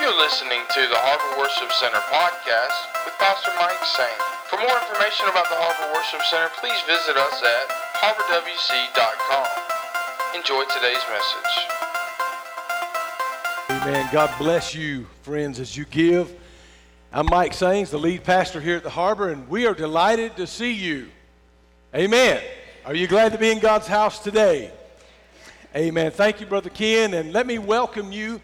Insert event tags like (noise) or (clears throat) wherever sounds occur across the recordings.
You're listening to the Harbor Worship Center podcast with Pastor Mike Sanes. For more information about the Harbor Worship Center, please visit us at harborwc.com. Enjoy today's message. Amen. God bless you, friends, as you give. I'm Mike Sanes, the lead pastor here at the Harbor, and we are delighted to see you. Amen. Are you glad to be in God's house today? Amen. Thank you, Brother Ken, and let me welcome you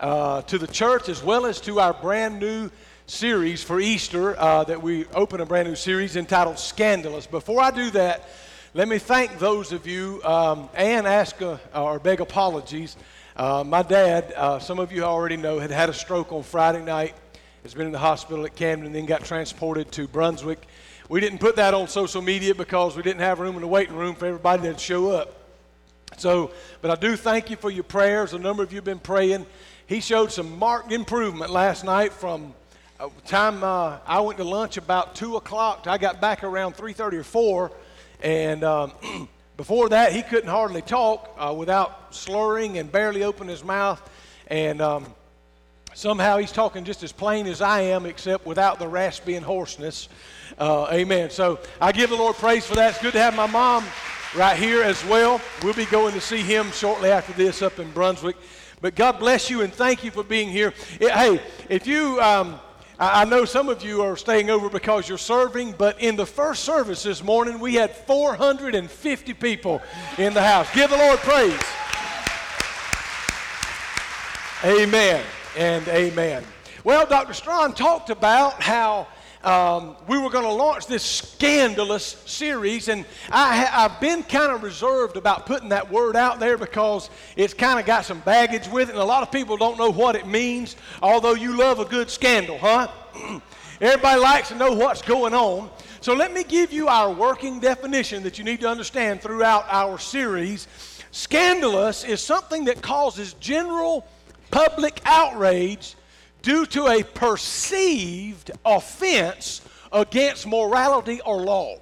uh, to the church as well as to our brand new series for Easter uh, that we open a brand new series entitled Scandalous. Before I do that, let me thank those of you um, and ask uh, or beg apologies. Uh, my dad, uh, some of you already know, had had a stroke on Friday night. Has been in the hospital at Camden, and then got transported to Brunswick. We didn't put that on social media because we didn't have room in the waiting room for everybody to show up. So, but I do thank you for your prayers. A number of you have been praying. He showed some marked improvement last night from uh, time uh, I went to lunch about two o'clock. I got back around three thirty or four, and um, (clears throat) before that he couldn't hardly talk uh, without slurring and barely open his mouth, and um, somehow he's talking just as plain as I am, except without the raspy and hoarseness. Uh, amen. So I give the Lord praise for that. It's good to have my mom right here as well. We'll be going to see him shortly after this up in Brunswick. But God bless you and thank you for being here. It, hey, if you, um, I, I know some of you are staying over because you're serving, but in the first service this morning, we had 450 people in the house. Give the Lord praise. Amen and amen. Well, Dr. Strawn talked about how um, we were going to launch this scandalous series, and I, have been kind of reserved about putting that word out there because it's kind of got some baggage with it, and a lot of people don't know what it means, although you love a good scandal, huh? (clears throat) Everybody likes to know what's going on. So let me give you our working definition that you need to understand throughout our series. Scandalous is something that causes general public outrage due to a perceived offense against morality or law.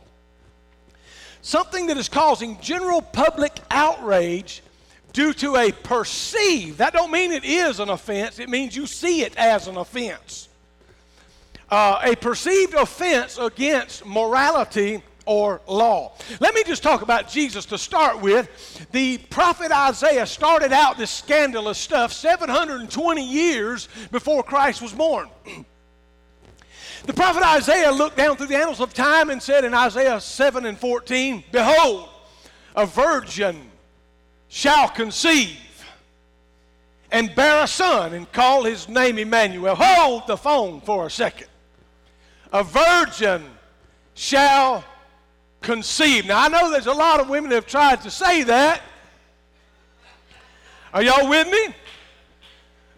Something that is causing general public outrage due to a perceived, that don't mean it is an offense, it means you see it as an offense. Uh, a perceived offense against morality or law. Let me just talk about Jesus to start with. The prophet Isaiah started out this scandalous stuff 720 years before Christ was born. (clears throat) the prophet Isaiah looked down through the annals of time and said in Isaiah 7 and 14, Behold, a virgin shall conceive and bear a son and call his name Emmanuel. Hold the phone for a second. A virgin shall conceived. Now, I know there's a lot of women that have tried to say that. Are y'all with me?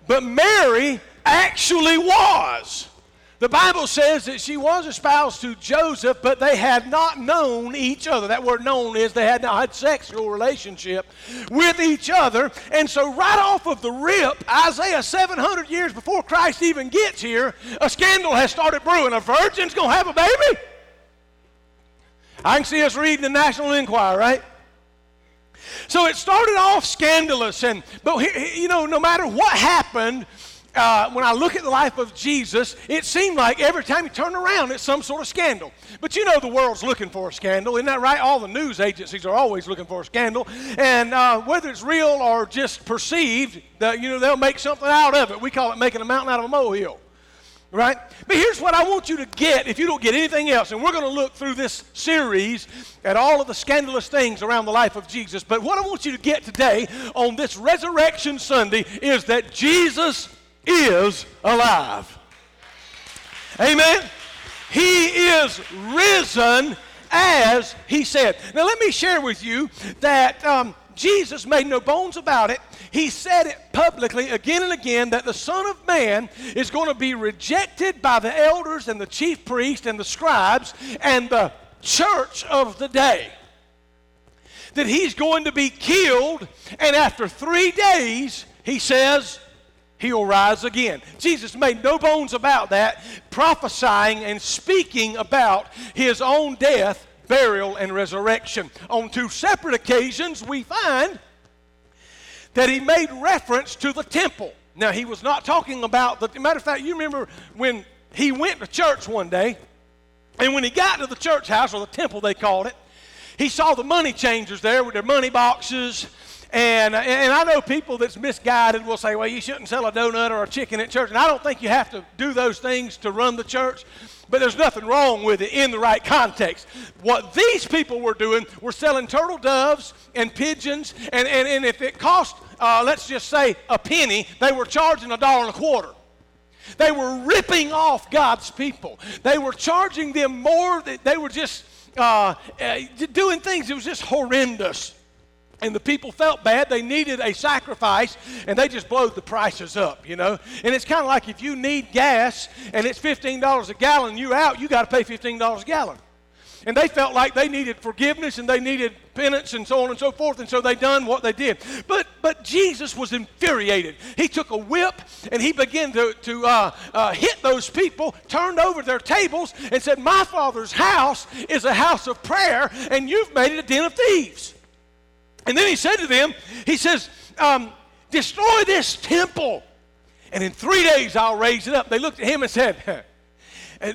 But Mary actually was. The Bible says that she was espoused to Joseph, but they had not known each other. That word known is they had not had sexual relationship with each other. And so, right off of the rip, Isaiah 700 years before Christ even gets here, a scandal has started brewing. A virgin's going to have a baby? I can see us reading the National Enquirer, right? So it started off scandalous, and but you know, no matter what happened, uh, when I look at the life of Jesus, it seemed like every time you turn around, it's some sort of scandal. But you know, the world's looking for a scandal, isn't that right? All the news agencies are always looking for a scandal, and uh, whether it's real or just perceived, the, you know, they'll make something out of it. We call it making a mountain out of a molehill right? But here's what I want you to get if you don't get anything else. And we're going to look through this series at all of the scandalous things around the life of Jesus. But what I want you to get today on this Resurrection Sunday is that Jesus is alive. Amen? He is risen as he said. Now, let me share with you that um, Jesus made no bones about it. He said it publicly again and again that the Son of Man is going to be rejected by the elders and the chief priests and the scribes and the church of the day. That he's going to be killed, and after three days, he says, he'll rise again. Jesus made no bones about that, prophesying and speaking about his own death burial, and resurrection. On two separate occasions, we find that he made reference to the temple. Now, he was not talking about the matter of fact, you remember when he went to church one day, and when he got to the church house, or the temple they called it, he saw the money changers there with their money boxes. And, and I know people that's misguided will say, well, you shouldn't sell a donut or a chicken at church. And I don't think you have to do those things to run the church, but there's nothing wrong with it in the right context. What these people were doing were selling turtle doves and pigeons, and, and, and if it cost, uh, let's just say, a penny, they were charging a dollar and a quarter. They were ripping off God's people. They were charging them more. They were just uh, uh, doing things. It was just horrendous. And the people felt bad. They needed a sacrifice, and they just blowed the prices up, you know. And it's kind of like if you need gas and it's $15 a gallon, you out, you got to pay $15 a gallon. And they felt like they needed forgiveness and they needed penance and so on and so forth, and so they done what they did. But but Jesus was infuriated. He took a whip and he began to, to uh, uh, hit those people, turned over their tables, and said, My father's house is a house of prayer, and you've made it a den of thieves. And then he said to them, He says, um, Destroy this temple, and in three days I'll raise it up. They looked at him and said,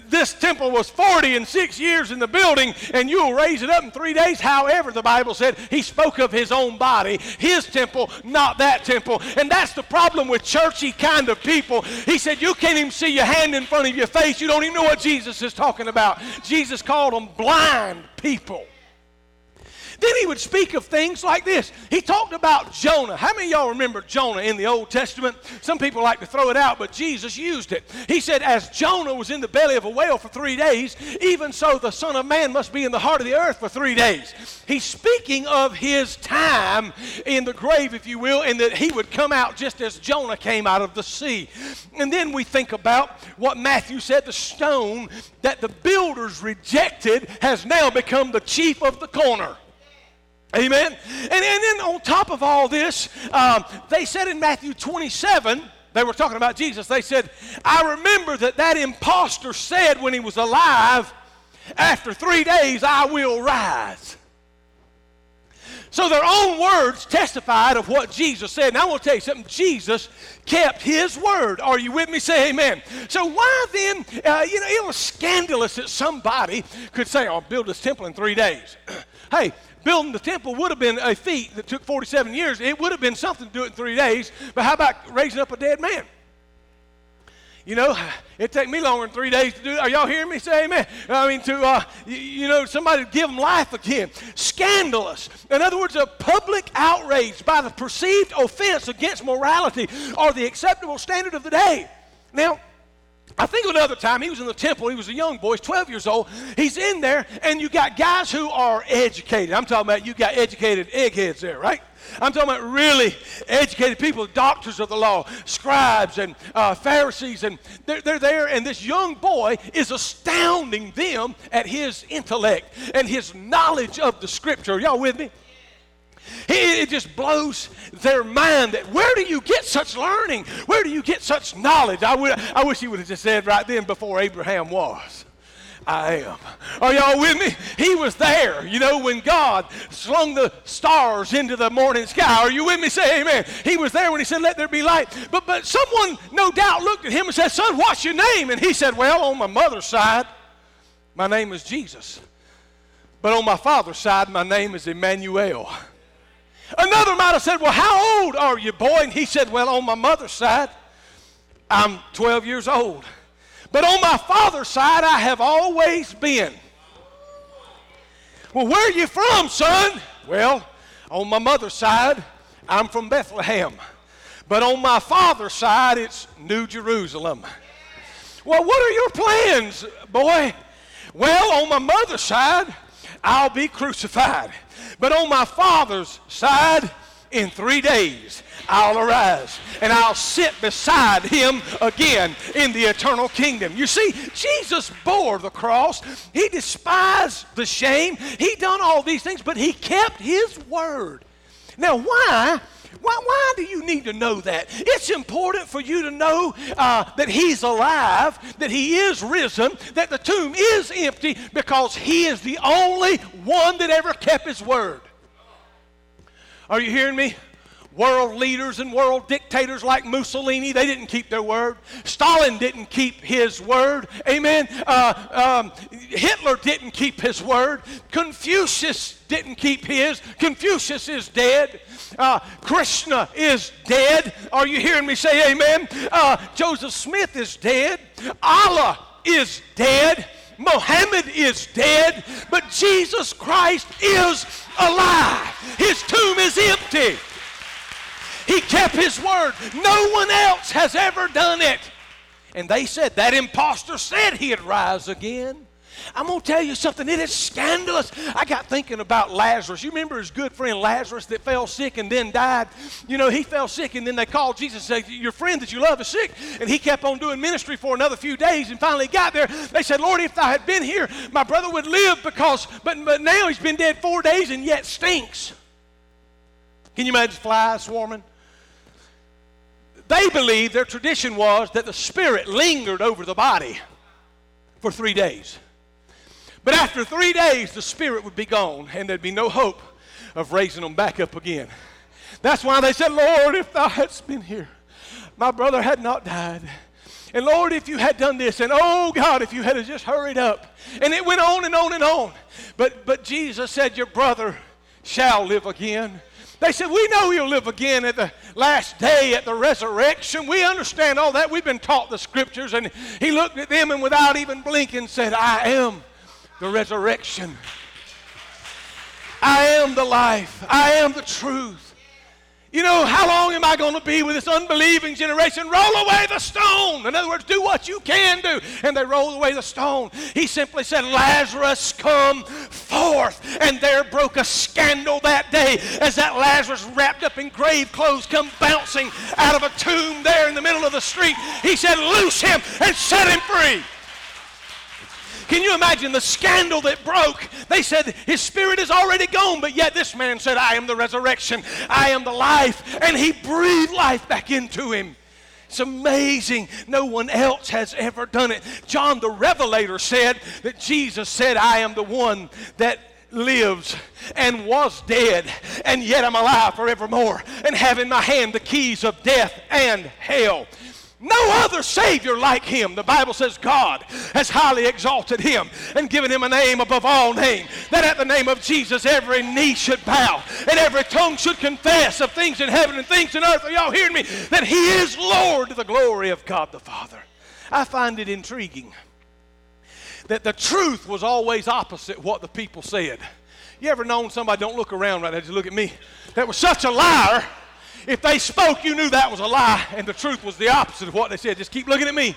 this temple was 40 and six years in the building, and you'll raise it up in three days. However, the Bible said he spoke of his own body, his temple, not that temple. And that's the problem with churchy kind of people. He said, You can't even see your hand in front of your face. You don't even know what Jesus is talking about. Jesus called them blind people. Then he would speak of things like this. He talked about Jonah. How many of y'all remember Jonah in the Old Testament? Some people like to throw it out, but Jesus used it. He said, As Jonah was in the belly of a whale for three days, even so the Son of Man must be in the heart of the earth for three days. He's speaking of his time in the grave, if you will, and that he would come out just as Jonah came out of the sea. And then we think about what Matthew said the stone that the builders rejected has now become the chief of the corner. Amen. And, and then on top of all this, um, they said in Matthew 27, they were talking about Jesus, they said, I remember that that impostor said when he was alive, after three days I will rise. So their own words testified of what Jesus said. And I want to tell you something. Jesus kept his word. Are you with me? Say amen. So why then, uh, you know, it was scandalous that somebody could say, I'll build this temple in three days. (clears throat) hey, building the temple would have been a feat that took 47 years. It would have been something to do it in three days. But how about raising up a dead man? You know, (sighs) it take me longer than three days to do it. Are y'all hearing me say amen? I mean, to, uh, you, you, know, somebody to give them life again. Scandalous. In other words, a public outrage by the perceived offense against morality or the acceptable standard of the day. Now, I think another time he was in the temple. He was a young boy, he's 12 years old. He's in there, and you got guys who are educated. I'm talking about you got educated eggheads there, right? I'm talking about really educated people, doctors of the law, scribes and uh, Pharisees, and they're, they're there, and this young boy is astounding them at his intellect and his knowledge of the scripture. Y'all with me? It just blows their mind that where do you get such learning? Where do you get such knowledge? I, would, I wish he would have just said right then before Abraham was. I am. Are y'all with me? He was there, you know, when God slung the stars into the morning sky. Are you with me? Say amen. He was there when he said, Let there be light. But but someone no doubt looked at him and said, Son, what's your name? And he said, Well, on my mother's side, my name is Jesus. But on my father's side, my name is Emmanuel. Another might have said, Well, how old are you, boy? And he said, Well, on my mother's side, I'm 12 years old. But on my father's side, I have always been. Well, where are you from, son? Well, on my mother's side, I'm from Bethlehem. But on my father's side, it's New Jerusalem. Well, what are your plans, boy? Well, on my mother's side, I'll be crucified. But on my Father's side, in three days, I'll arise and I'll sit beside him again in the eternal kingdom. You see, Jesus bore the cross. He despised the shame. He done all these things, but he kept his word. Now, why why, why do you need to know that? It's important for you to know uh, that He's alive, that He is risen, that the tomb is empty, because He is the only one that ever kept His word. Are you hearing me? World leaders and world dictators like Mussolini, they didn't keep their word. Stalin didn't keep his word. Amen. Uh, um, Hitler didn't keep his word. Confucius didn't keep his. Confucius is dead. Uh, Krishna is dead. Are you hearing me say amen? Uh, Joseph Smith is dead. Allah is dead. Mohammed is dead, but Jesus Christ is alive. His tomb is empty. He kept his word. No one else has ever done it. And they said, that impostor said he'd rise again. I'm going to tell you something. It is scandalous. I got thinking about Lazarus. You remember his good friend Lazarus that fell sick and then died? You know, he fell sick and then they called Jesus and said, Your friend that you love is sick. And he kept on doing ministry for another few days and finally got there. They said, Lord, if thou had been here, my brother would live because, but, but now he's been dead four days and yet stinks. Can you imagine flies swarming? They believed their tradition was that the spirit lingered over the body for three days. But after three days, the spirit would be gone, and there'd be no hope of raising them back up again. That's why they said, Lord, if thou hadst been here, my brother had not died. And Lord, if you had done this, and oh God, if you had just hurried up. And it went on and on and on. But, but Jesus said, Your brother shall live again. They said, We know you'll live again at the last day, at the resurrection. We understand all that. We've been taught the scriptures. And he looked at them and without even blinking said, I am the resurrection. I am the life. I am the truth. You know, how long am I going to be with this unbelieving generation? Roll away the stone. In other words, do what you can do. And they rolled away the stone. He simply said, Lazarus, come forth. And there broke a scandal that day as that Lazarus, wrapped up in grave clothes, come bouncing out of a tomb there in the middle of the street. He said, Loose him and set him free. Can you imagine the scandal that broke? They said his spirit is already gone, but yet this man said, I am the resurrection, I am the life, and he breathed life back into him. It's amazing. No one else has ever done it. John the Revelator said that Jesus said, I am the one that lives and was dead, and yet I'm alive forevermore, and have in my hand the keys of death and hell. No other Savior like him. The Bible says God has highly exalted him and given him a name above all names. That at the name of Jesus every knee should bow and every tongue should confess of things in heaven and things in earth. Are y'all hearing me? That he is Lord to the glory of God the Father. I find it intriguing that the truth was always opposite what the people said. You ever known somebody, don't look around right now, just look at me, that was such a liar if they spoke, you knew that was a lie, and the truth was the opposite of what they said. Just keep looking at me.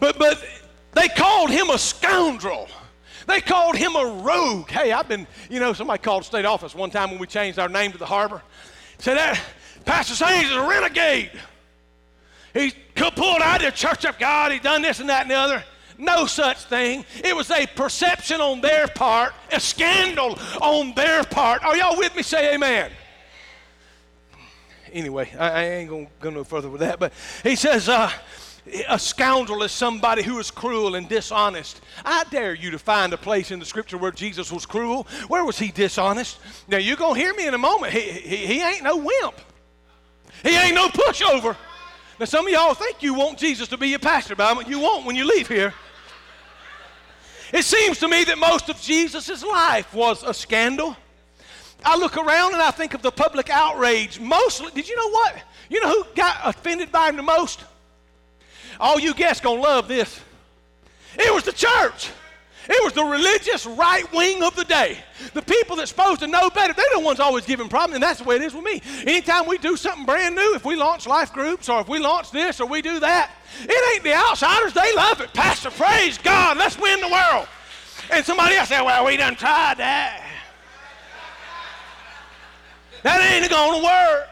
But, but they called him a scoundrel. They called him a rogue. Hey, I've been, you know, somebody called state office one time when we changed our name to the harbor. Said that Pastor Sanes is a renegade. He pulled out of the church of God. He done this and that and the other. No such thing. It was a perception on their part, a scandal on their part. Are y'all with me? Say amen. Anyway, I, I ain't going to go no further with that, but he says, uh, a scoundrel is somebody who is cruel and dishonest. I dare you to find a place in the scripture where Jesus was cruel. Where was he dishonest? Now, you're going to hear me in a moment. He, he, he ain't no wimp, he ain't no pushover. Now, some of y'all think you want Jesus to be your pastor, but you won't when you leave here. It seems to me that most of Jesus' life was a scandal. I look around and I think of the public outrage. Mostly, did you know what? You know who got offended by him the most? All you guests gonna love this. It was the church. It was the religious right wing of the day. The people that's supposed to know better, they're the ones always giving problems, and that's the way it is with me. Anytime we do something brand new, if we launch life groups or if we launch this or we do that, it ain't the outsiders. They love it. Pastor, praise God. Let's win the world. And somebody else said, well, we done tried that. That ain't to work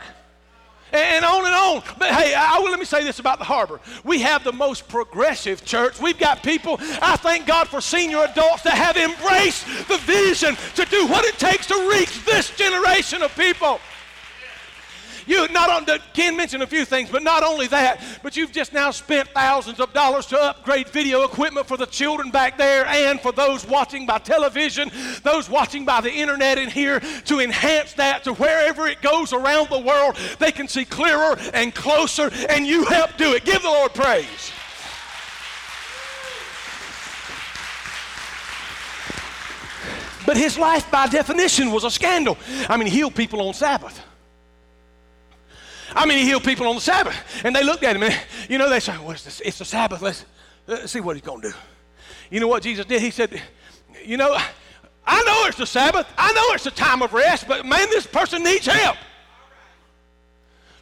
and on and on. But hey, I will let me say this about the harbor. We have the most progressive church. We've got people, I thank God for senior adults that have embraced the vision to do what it takes to reach this generation of people. You not on Ken mentioned a few things, but not only that, but you've just now spent thousands of dollars to upgrade video equipment for the children back there and for those watching by television, those watching by the internet in here to enhance that to wherever it goes around the world, they can see clearer and closer, and you help do it. Give the Lord praise. But his life, by definition, was a scandal. I mean, he healed people on Sabbath. I mean, he healed people on the Sabbath. And they looked at him and, you know, they said, well, it's, the, it's the Sabbath. Let's, let's see what he's going to do. You know what Jesus did? He said, you know, I know it's the Sabbath. I know it's the time of rest, but man, this person needs help.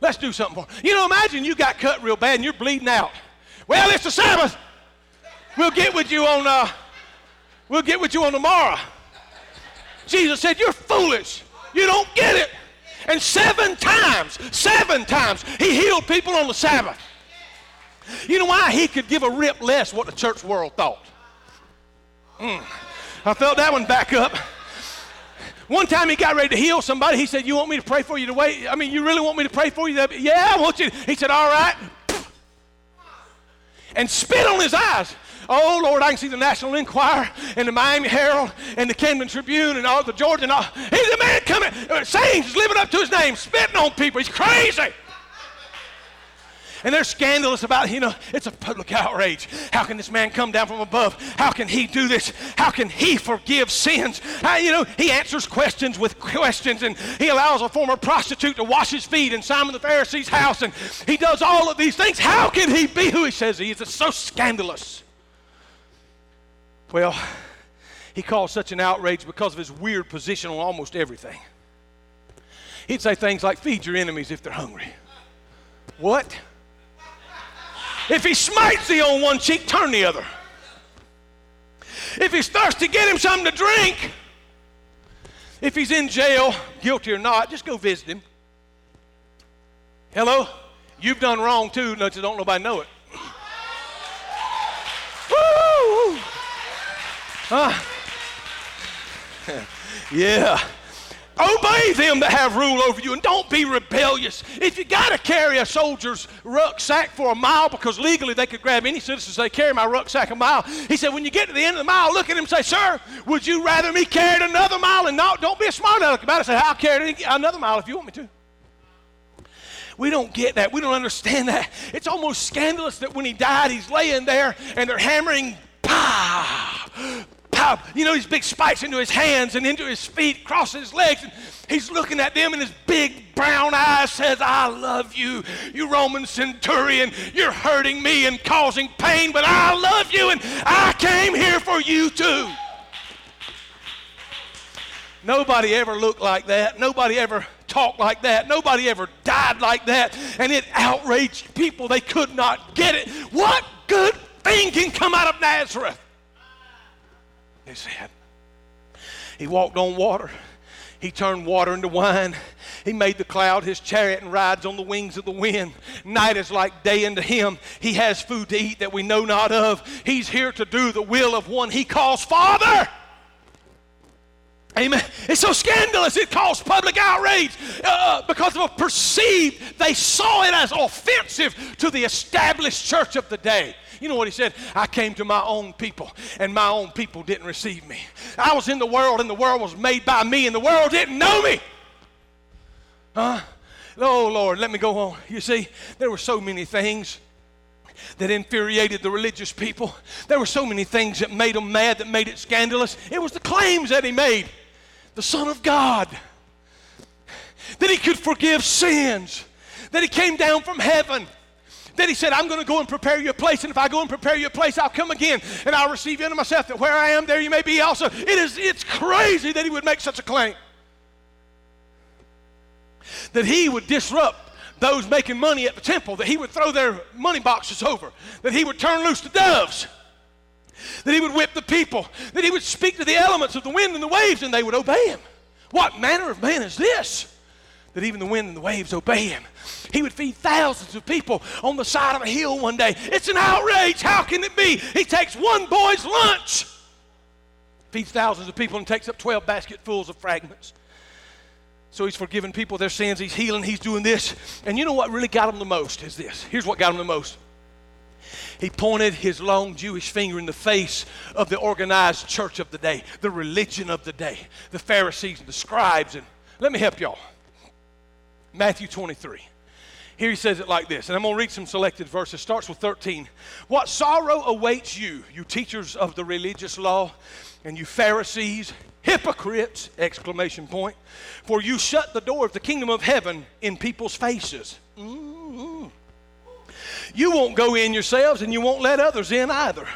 Let's do something for him. You know, imagine you got cut real bad and you're bleeding out. Well, it's the Sabbath. We'll get with you on, uh, we'll get with you on tomorrow. Jesus said, You're foolish. You don't get it. And seven times, seven times, he healed people on the Sabbath. You know why? He could give a rip less what the church world thought. Mm. I felt that one back up. One time he got ready to heal somebody. He said, You want me to pray for you to wait? I mean, you really want me to pray for you? Yeah, I want you. He said, All right. And spit on his eyes. Oh, Lord, I can see the National Enquirer and the Miami Herald and the Camden Tribune and all the Georgia and all. He's a man coming, uh, saying he's living up to his name, spitting on people. He's crazy. And they're scandalous about, you know, it's a public outrage. How can this man come down from above? How can he do this? How can he forgive sins? How, you know, he answers questions with questions and he allows a former prostitute to wash his feet in Simon the Pharisee's house and he does all of these things. How can he be who he says he is? It's so scandalous. Well, he caused such an outrage because of his weird position on almost everything. He'd say things like, Feed your enemies if they're hungry. What? If he smites thee on one cheek, turn the other. If he's thirsty, get him something to drink. If he's in jail, guilty or not, just go visit him. Hello? You've done wrong too, no, don't nobody know it. Huh? Ah. (laughs) yeah. Obey them that have rule over you and don't be rebellious. If you got to carry a soldier's rucksack for a mile because legally they could grab any citizen say, carry my rucksack a mile. He said, when you get to the end of the mile, look at him and say, sir, would you rather me carry another mile? And not, don't be a smart aleck about it. Say, I'll carry another mile if you want me to. We don't get that. We don't understand that. It's almost scandalous that when he died, he's laying there and they're hammering, pow, You know, these big spikes into his hands and into his feet, crossing his legs. And he's looking at them, and his big brown eyes says, I love you, you Roman centurion. You're hurting me and causing pain, but I love you, and I came here for you too. Nobody ever looked like that. Nobody ever talked like that. Nobody ever died like that. And it outraged people. They could not get it. What good thing can come out of Nazareth? They said. He walked on water. He turned water into wine. He made the cloud his chariot and rides on the wings of the wind. Night is like day unto him. He has food to eat that we know not of. He's here to do the will of one he calls Father. Amen. It's so scandalous. It caused public outrage uh, because of a perceived, they saw it as offensive to the established church of the day. You know what he said? I came to my own people, and my own people didn't receive me. I was in the world, and the world was made by me, and the world didn't know me. Huh? Oh, Lord, let me go on. You see, there were so many things that infuriated the religious people. There were so many things that made them mad, that made it scandalous. It was the claims that he made the Son of God, that he could forgive sins, that he came down from heaven then he said, I'm going to go and prepare you a place, and if I go and prepare you a place, I'll come again, and I'll receive you unto myself, that where I am, there you may be also. It is, it's crazy that he would make such a claim. That he would disrupt those making money at the temple, that he would throw their money boxes over, that he would turn loose the doves, that he would whip the people, that he would speak to the elements of the wind and the waves, and they would obey him. What manner of man is this? That even the wind and the waves obey him. He would feed thousands of people on the side of a hill one day. It's an outrage. How can it be? He takes one boy's lunch, feeds thousands of people, and takes up 12 basketfuls of fragments. So he's forgiving people their sins, he's healing, he's doing this. And you know what really got him the most is this. Here's what got him the most. He pointed his long Jewish finger in the face of the organized church of the day, the religion of the day, the Pharisees and the scribes. And let me help y'all. Matthew 23. Here he says it like this, and I'm going to read some selected verses. Starts with 13. What sorrow awaits you, you teachers of the religious law, and you Pharisees, hypocrites! Exclamation point. For you shut the door of the kingdom of heaven in people's faces. Mm-hmm. You won't go in yourselves, and you won't let others in either.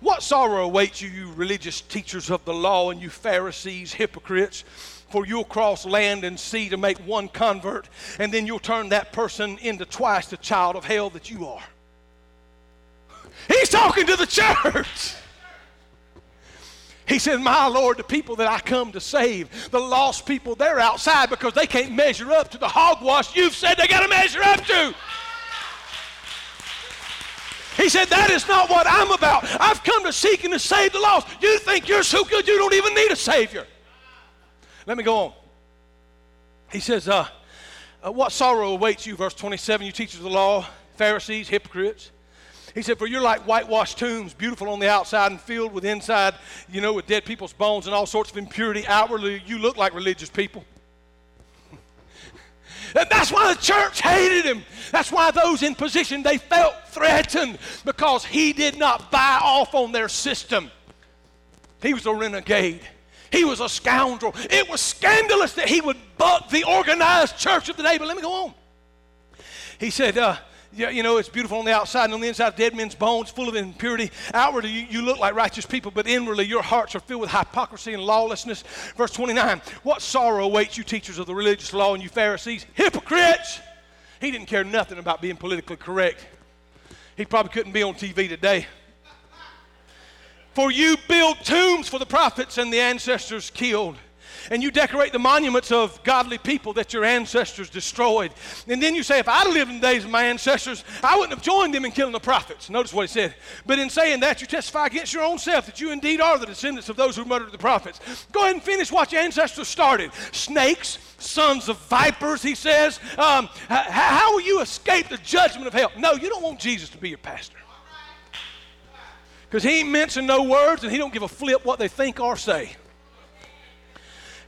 What sorrow awaits you, you religious teachers of the law, and you Pharisees, hypocrites! for you'll cross land and sea to make one convert, and then you'll turn that person into twice the child of hell that you are. He's talking to the church. He said, My Lord, the people that I come to save, the lost people, they're outside because they can't measure up to the hogwash you've said they got to measure up to. He said, That is not what I'm about. I've come to seek and to save the lost. You think you're so good you don't even need a Savior. Let me go on. He says, uh, uh, What sorrow awaits you, verse 27, you teachers of the law, Pharisees, hypocrites. He said, For you're like whitewashed tombs, beautiful on the outside and filled with inside, you know, with dead people's bones and all sorts of impurity. Outwardly, you look like religious people. And that's why the church hated him. That's why those in position, they felt threatened because he did not buy off on their system. He was a renegade. He was a scoundrel. It was scandalous that he would buck the organized church of the day. But let me go on. He said, uh, you know, it's beautiful on the outside, and on the inside, dead men's bones, full of impurity. Outwardly, you, you, look like righteous people, but inwardly, your hearts are filled with hypocrisy and lawlessness. Verse 29 What sorrow awaits you, teachers of the religious law, and you Pharisees, hypocrites! He didn't care nothing about being politically correct. He probably couldn't be on TV today. For you build tombs for the prophets and the ancestors killed. And you decorate the monuments of godly people that your ancestors destroyed. And then you say, if I'd lived in the days of my ancestors, I wouldn't have joined them in killing the prophets. Notice what he said. But in saying that, you testify against your own self that you indeed are the descendants of those who murdered the prophets. Go ahead and finish what your ancestors started. Snakes, sons of vipers, he says. Um, how will you escape the judgment of hell? No, you don't want Jesus to be your pastor. Because he ain't no words and he don't give a flip what they think or say.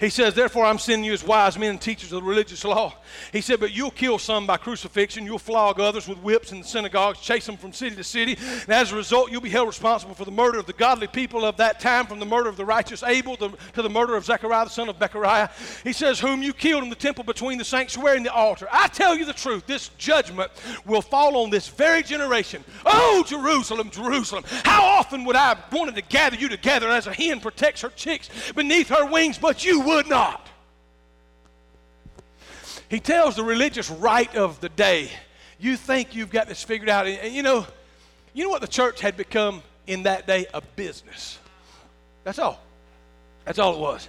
He says, Therefore, I'm sending you as wise men and teachers of the religious law. He said, But you'll kill some by crucifixion. You'll flog others with whips in the synagogues, chase them from city to city. And as a result, you'll be held responsible for the murder of the godly people of that time, from the murder of the righteous Abel to, to the murder of Zechariah, the son of Barachiah. He says, Whom you killed in the temple between the sanctuary and the altar. I tell you the truth, this judgment will fall on this very generation. Oh, Jerusalem, Jerusalem, how often would I have wanted to gather you together as a hen protects her chicks beneath her wings, but you would not. He tells the religious right of the day, you think you've got this figured out. And you know, you know what the church had become in that day? A business. That's all. That's all it was.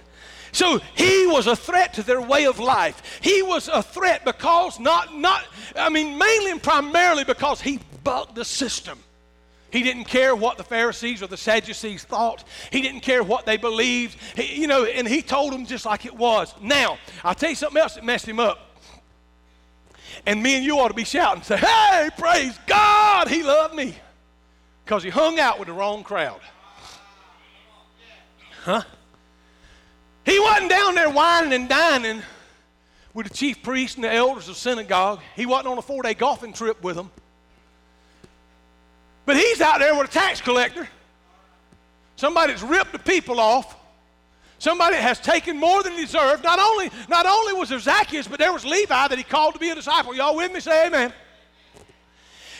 So he was a threat to their way of life. He was a threat because not not I mean mainly and primarily because he bucked the system. He didn't care what the Pharisees or the Sadducees thought. He didn't care what they believed. He, you know, and he told them just like it was. Now, I'll tell you something else that messed him up. And me and you ought to be shouting, say, hey, praise God, he loved me. Because he hung out with the wrong crowd. Huh? He wasn't down there wining and dining with the chief priest and the elders of synagogue. He wasn't on a four day golfing trip with them. But he's out there with a tax collector, somebody that's ripped the people off, somebody that has taken more than he deserved. Not only, not only was there Zacchaeus, but there was Levi that he called to be a disciple. Y'all with me? Say amen.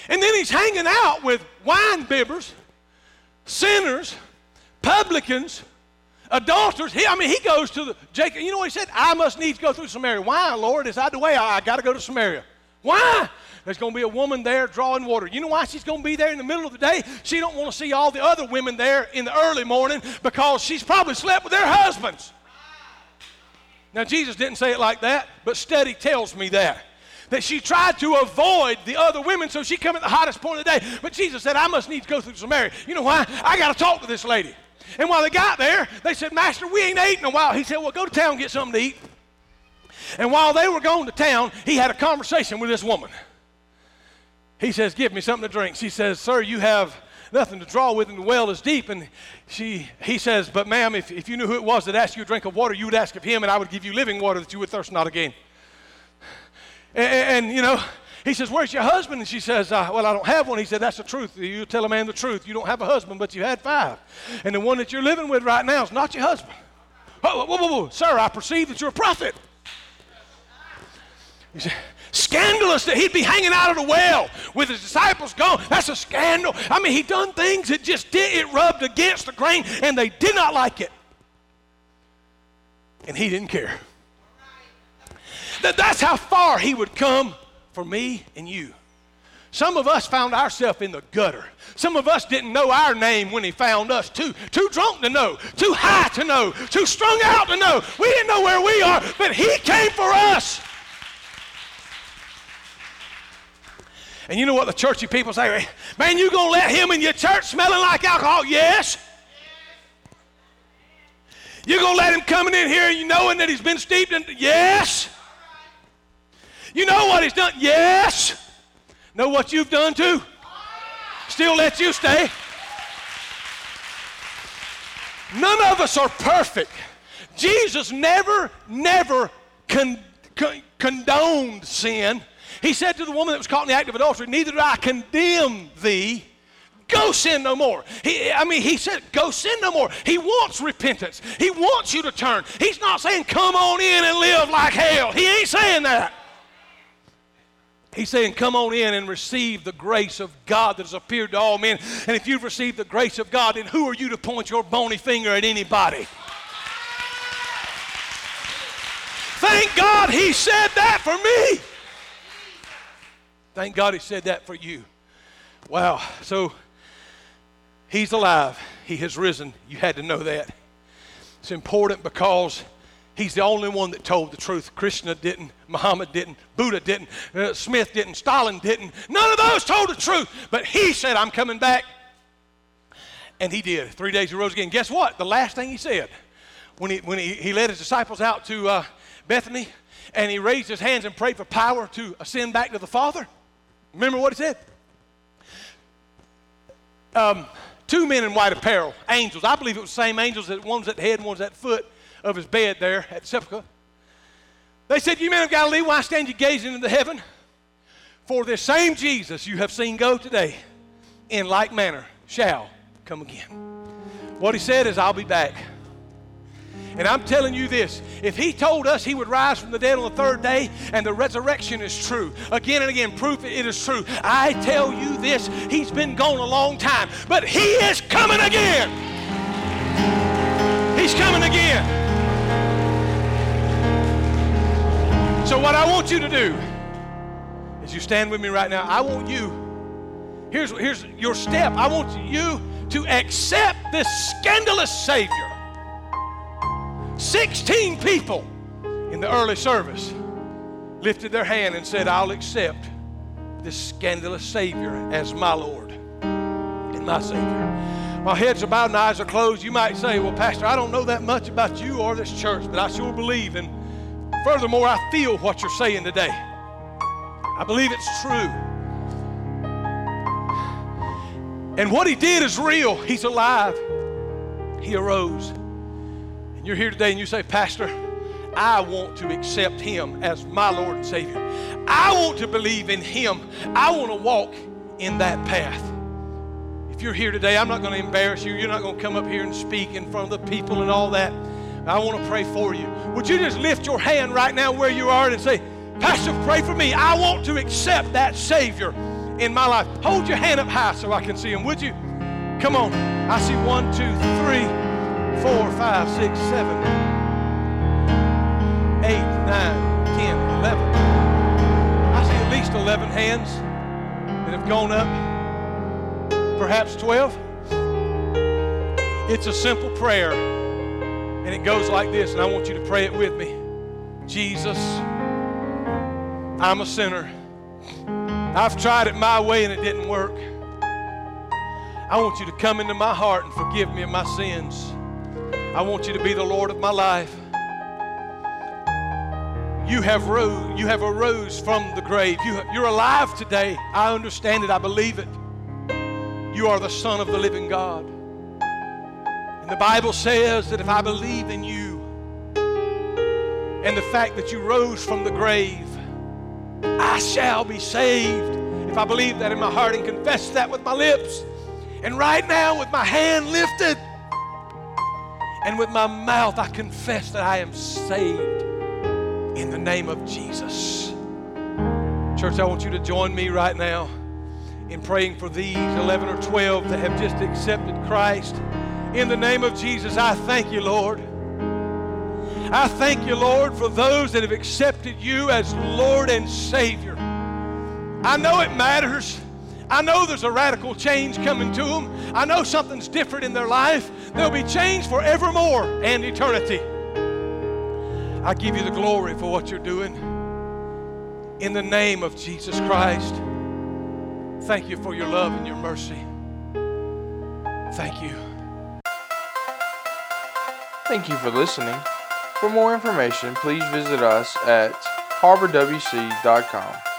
And then he's hanging out with wine bibbers, sinners, publicans, adulterers. He, I mean, he goes to the Jacob. You know what he said? I must needs go through Samaria. Why, Lord? Is that the way? I, I got to go to Samaria. Why? There's going to be a woman there drawing water. You know why she's going to be there in the middle of the day? She don't want to see all the other women there in the early morning because she's probably slept with their husbands. Now Jesus didn't say it like that, but study tells me that that she tried to avoid the other women, so she come at the hottest point of the day. But Jesus said, I must needs go through Samaria. You know why? I got to talk to this lady. And while they got there, they said, Master, we ain't ate in a while. He said, Well, go to town and get something to eat. And while they were going to town, he had a conversation with this woman. He says, Give me something to drink. She says, Sir, you have nothing to draw with, and the well is deep. And she, he says, But ma'am, if, if you knew who it was that asked you a drink of water, you would ask of him, and I would give you living water that you would thirst not again. And, and you know, he says, Where's your husband? And she says, uh, Well, I don't have one. He said, That's the truth. You tell a man the truth. You don't have a husband, but you had five. And the one that you're living with right now is not your husband. Whoa, whoa, whoa, whoa. Sir, I perceive that you're a prophet. Said, Scandalous that he'd be hanging out of the well with his disciples gone. That's a scandal. I mean, he done things that just did, it rubbed against the grain, and they did not like it. And he didn't care. That, that's how far he would come for me and you. Some of us found ourselves in the gutter. Some of us didn't know our name when he found us. Too, too drunk to know, too high to know, too strung out to know. We didn't know where we are, but he came for us. And you know what the churchy people say? Man, you gonna let him in your church smelling like alcohol? Yes. You gonna let him coming in here you knowing that he's been steeped in? Yes. You know what he's done? Yes. Know what you've done too? Still let you stay. None of us are perfect. Jesus never, never con- con- condoned sin. He said to the woman that was caught in the act of adultery, Neither do I condemn thee. Go sin no more. He, I mean, he said, Go sin no more. He wants repentance. He wants you to turn. He's not saying, Come on in and live like hell. He ain't saying that. He's saying, Come on in and receive the grace of God that has appeared to all men. And if you've received the grace of God, then who are you to point your bony finger at anybody? Thank God he said that for me. Thank God he said that for you. Wow. So he's alive. He has risen. You had to know that. It's important because he's the only one that told the truth. Krishna didn't, Muhammad didn't, Buddha didn't, uh, Smith didn't, Stalin didn't. None of those told the truth. But he said, I'm coming back. And he did. Three days he rose again. Guess what? The last thing he said when he, when he, he led his disciples out to uh, Bethany and he raised his hands and prayed for power to ascend back to the Father. Remember what he said? Um, two men in white apparel, angels. I believe it was the same angels that one's at the head and one's at the foot of his bed there at the sepulchre. They said, You men of Galilee, why stand you gazing into heaven? For this same Jesus you have seen go today, in like manner shall come again. What he said is, I'll be back. And I'm telling you this if he told us he would rise from the dead on the third day and the resurrection is true, again and again, proof it is true. I tell you this, he's been gone a long time, but he is coming again. He's coming again. So, what I want you to do is you stand with me right now. I want you, here's, here's your step. I want you to accept this scandalous Savior. 16 people in the early service lifted their hand and said, I'll accept this scandalous Savior as my Lord and my Savior. While heads are bowed and eyes are closed, you might say, Well, Pastor, I don't know that much about you or this church, but I sure believe. And furthermore, I feel what you're saying today. I believe it's true. And what he did is real. He's alive. He arose. You're here today and you say, Pastor, I want to accept him as my Lord and Savior. I want to believe in him. I want to walk in that path. If you're here today, I'm not going to embarrass you. You're not going to come up here and speak in front of the people and all that. I want to pray for you. Would you just lift your hand right now where you are and say, Pastor, pray for me. I want to accept that Savior in my life. Hold your hand up high so I can see him, would you? Come on. I see one, two, three, four, five, six, seven, eight, nine, ten, eleven. I see at least 11 hands that have gone up, perhaps 12. It's a simple prayer, and it goes like this, and I want you to pray it with me. Jesus, I'm a sinner. I've tried it my way and it didn't work. I want you to come into my heart and forgive me of my sins. I want you to be the Lord of my life. you have rose, you have arose from the grave. You, you're alive today. I understand it. I believe it. You are the Son of the living God. And the Bible says that if I believe in you and the fact that you rose from the grave, I shall be saved. If I believe that in my heart and confess that with my lips, and right now with my hand lifted and with my mouth, I confess that I am saved in the name of Jesus. Church, I want you to join me right now in praying for these 11 or 12 that have just accepted Christ. In the name of Jesus, I thank you, Lord. I thank you, Lord, for those that have accepted you as Lord and Savior. I know it matters. I know there's a radical change coming to them. I know something's different in their life. They'll be changed forevermore and eternity. I give you the glory for what you're doing. In the name of Jesus Christ, thank you for your love and your mercy. Thank you. Thank you for listening. For more information, please visit us at harborwc.com.